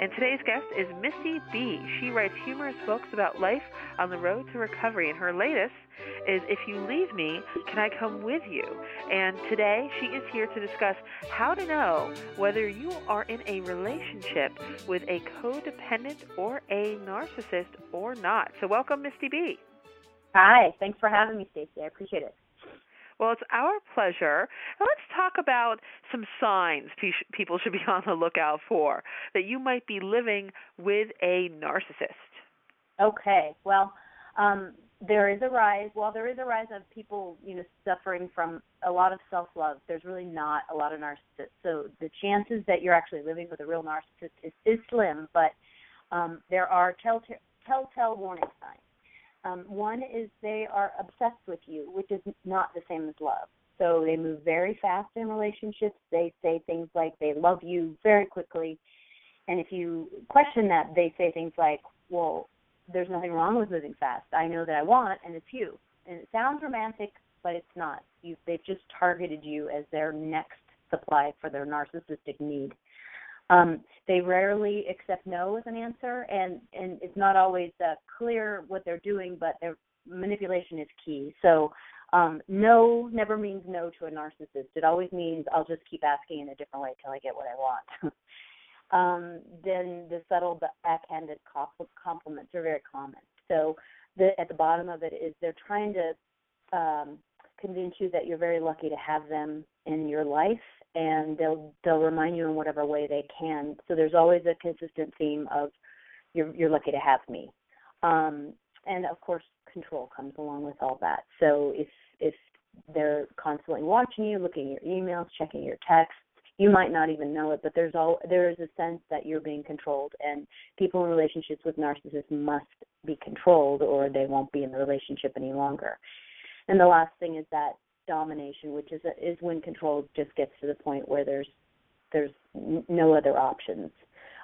And today's guest is Misti B. She writes humorous books about life on the road to recovery, and her latest is If You Leave Me, Can I Come With You? And today she is here to discuss how to know whether you are in a relationship with a codependent or a narcissist or not. So, welcome, Misti B. Hi, thanks for having me, Stacey. I appreciate it. Well, it's our pleasure. Now let's talk about some signs people should be on the lookout for that you might be living with a narcissist. Okay. Well, um, there is a rise. While there is a rise of people, you know, suffering from a lot of self-love, there's really not a lot of narcissists. So the chances that you're actually living with a real narcissist is, is slim, but um, there are telltale, telltale warning signs. Um, one is they are obsessed with you, which is not the same as love. So they move very fast in relationships. They say things like they love you very quickly. And if you question that, they say things like, well, there's nothing wrong with moving fast. I know that I want, and it's you. And it sounds romantic, but it's not. You, they've just targeted you as their next supply for their narcissistic need. Um, they rarely accept no as an answer, and and it's not always uh, clear what they're doing, but their manipulation is key. So um, no never means no to a narcissist. It always means I'll just keep asking in a different way till I get what I want. um, then the subtle but backhanded compliments are very common. So the, at the bottom of it is they're trying to um, convince you that you're very lucky to have them in your life and they'll they'll remind you in whatever way they can. So there's always a consistent theme of you're you're lucky to have me. Um, and of course control comes along with all that. So if if they're constantly watching you, looking at your emails, checking your texts, you might not even know it, but there's all there is a sense that you're being controlled and people in relationships with narcissists must be controlled or they won't be in the relationship any longer. And the last thing is that domination, which is is when control just gets to the point where there's there's no other options.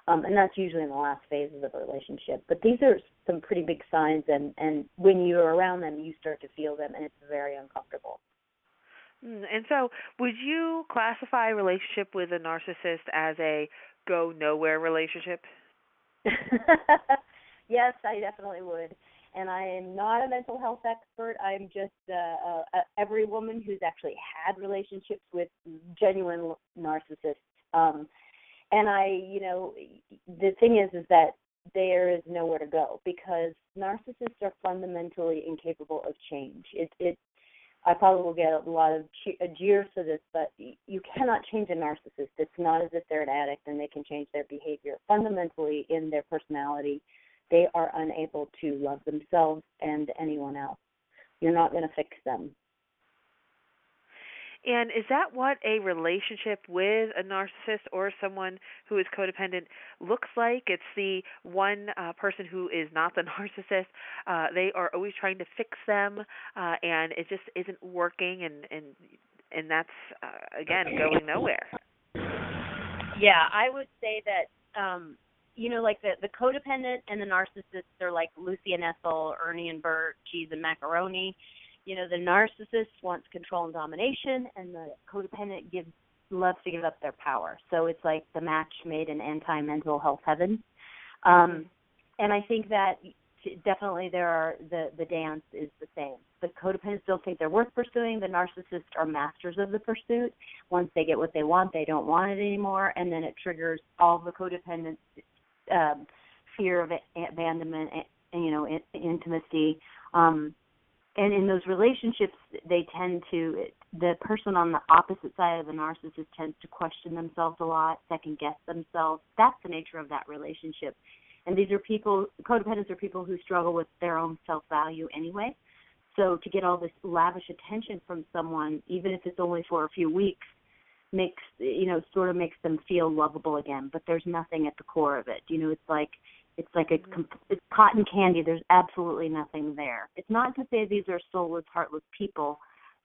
Um, and that's usually in the last phases of a relationship. But these are some pretty big signs, and and when you're around them, you start to feel them, and it's very uncomfortable. Hmm, and so, would you classify a relationship with a narcissist as a go nowhere relationship? yes, I definitely would and I am not a mental health expert. I'm just uh, uh, every woman who's actually had relationships with genuine narcissists. Um, and I, you know, the thing is, is that there is nowhere to go because narcissists are fundamentally incapable of change. It, it, I probably will get a lot of jeers for this, but you cannot change a narcissist. It's not as if they're an addict and they can change their behavior. Fundamentally, in their personality, they are unable to love themselves and anyone else. You're not going to fix them. And is that what a relationship with a narcissist or someone who is codependent looks like? It's the one uh, person who is not the narcissist. Uh, they are always trying to fix them, uh, and it just isn't working, and and and that's uh, again going nowhere. Yeah, I would say that um, you know, like the the codependent and the narcissist are like Lucy and Ethel, Ernie and Bert, cheese and macaroni. You know, the narcissist wants control and domination, and the codependent gives loves to give up their power. So it's like the match made in anti mental health heaven. Um, and I think that definitely there are the the dance is the same. The codependents don't think they're worth pursuing. The narcissists are masters of the pursuit. Once they get what they want, they don't want it anymore, and then it triggers all the codependents um, fear of abandonment, and, you know, in, intimacy. Um, and in those relationships, they tend to the person on the opposite side of the narcissist tends to question themselves a lot, second guess themselves. That's the nature of that relationship. And these are people, codependents are people who struggle with their own self value anyway. So to get all this lavish attention from someone, even if it's only for a few weeks, makes you know sort of makes them feel lovable again but there's nothing at the core of it you know it's like It's like a it's cotton candy. There's absolutely nothing there. It's not to say these are soulless, heartless people.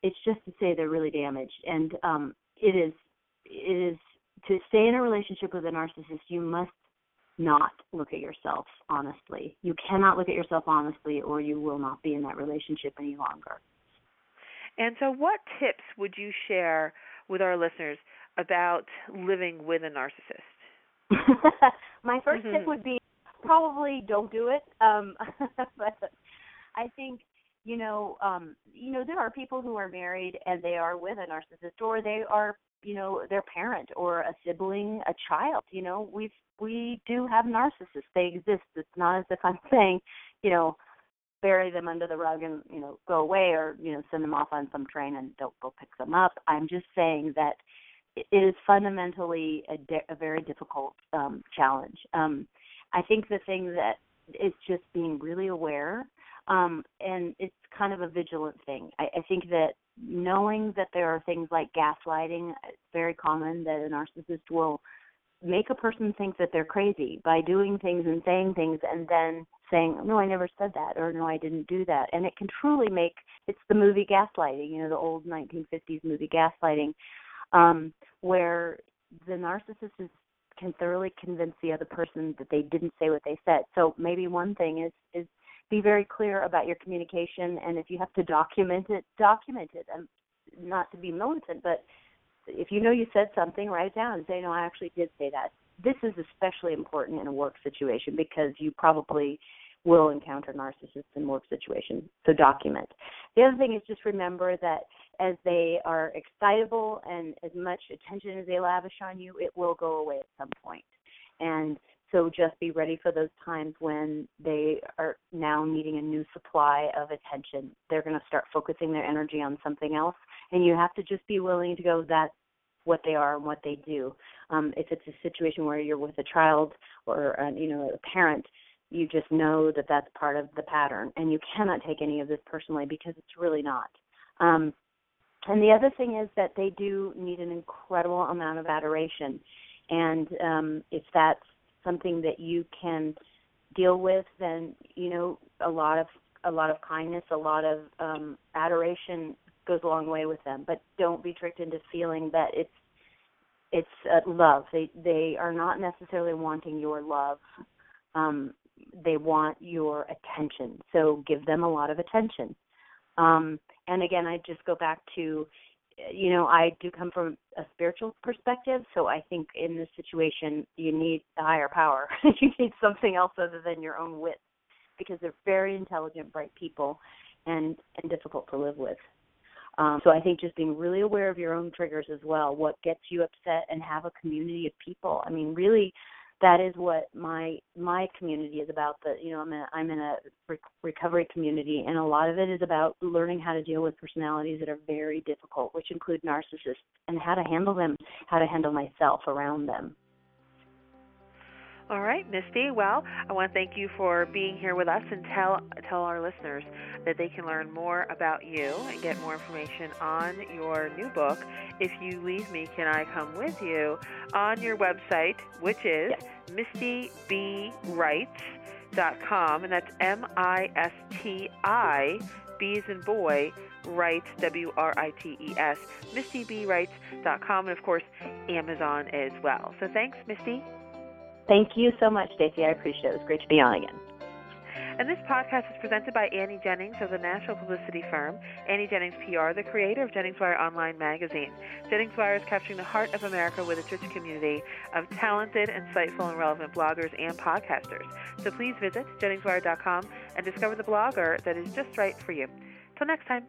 It's just to say they're really damaged. And um, it is it is to stay in a relationship with a narcissist. You must not look at yourself honestly. You cannot look at yourself honestly, or you will not be in that relationship any longer. And so, what tips would you share with our listeners about living with a narcissist? My 1st mm-hmm. tip would be probably don't do it. Um, but I think you know, um, you know, there are people who are married and they are with a narcissist, or they are, you know, their parent or a sibling, a child. You know, we've we do have narcissists. They exist. It's not as if I'm saying, you know, bury them under the rug and you know go away, or you know, send them off on some train and don't go pick them up. I'm just saying that it is fundamentally a, di- a very difficult um, challenge. Um, I think the thing that is just being really aware, um, and it's kind of a vigilant thing. I, I think that knowing that there are things like gaslighting, it's very common that a narcissist will make a person think that they're crazy by doing things and saying things and then saying, No, I never said that or no, I didn't do that. And it can truly make it's the movie gaslighting, you know, the old nineteen fifties movie gaslighting, um, where the narcissist is can thoroughly convince the other person that they didn't say what they said. So maybe one thing is is be very clear about your communication, and if you have to document it, document it. And not to be militant, but if you know you said something, write it down and say, "No, I actually did say that." This is especially important in a work situation because you probably will encounter narcissists in work situations. So document. The other thing is just remember that as they are excitable and as much attention as they lavish on you, it will go away at some point. And so just be ready for those times when they are now needing a new supply of attention. They're going to start focusing their energy on something else, and you have to just be willing to go. That's what they are and what they do. Um, if it's a situation where you're with a child or uh, you know a parent, you just know that that's part of the pattern, and you cannot take any of this personally because it's really not. Um, and the other thing is that they do need an incredible amount of adoration. And um, if that's something that you can deal with, then you know a lot of a lot of kindness, a lot of um, adoration goes a long way with them. But don't be tricked into feeling that it's it's uh, love. They they are not necessarily wanting your love. Um, they want your attention. So give them a lot of attention. Um, and again, I just go back to, you know, I do come from a spiritual perspective, so I think in this situation you need a higher power. you need something else other than your own wits, because they're very intelligent, bright people, and and difficult to live with. Um, so I think just being really aware of your own triggers as well, what gets you upset, and have a community of people. I mean, really that is what my my community is about the you know i'm in, i'm in a re- recovery community and a lot of it is about learning how to deal with personalities that are very difficult which include narcissists and how to handle them how to handle myself around them all right, Misti. Well, I want to thank you for being here with us and tell tell our listeners that they can learn more about you and get more information on your new book. If you leave me, can I come with you on your website, which is yes. mistibwrites.com, and that's M I S T I B as in boy Writes, W R I T E S, MistiBWrites.com, and of course, Amazon as well. So thanks, Misti. Thank you so much, Stacey. I appreciate it. It was great to be on again. And this podcast is presented by Annie Jennings of the national publicity firm Annie Jennings PR, the creator of Jennings Wire Online magazine. Jennings Wire is capturing the heart of America with its rich community of talented, insightful, and relevant bloggers and podcasters. So please visit JenningsWire.com and discover the blogger that is just right for you. Till next time.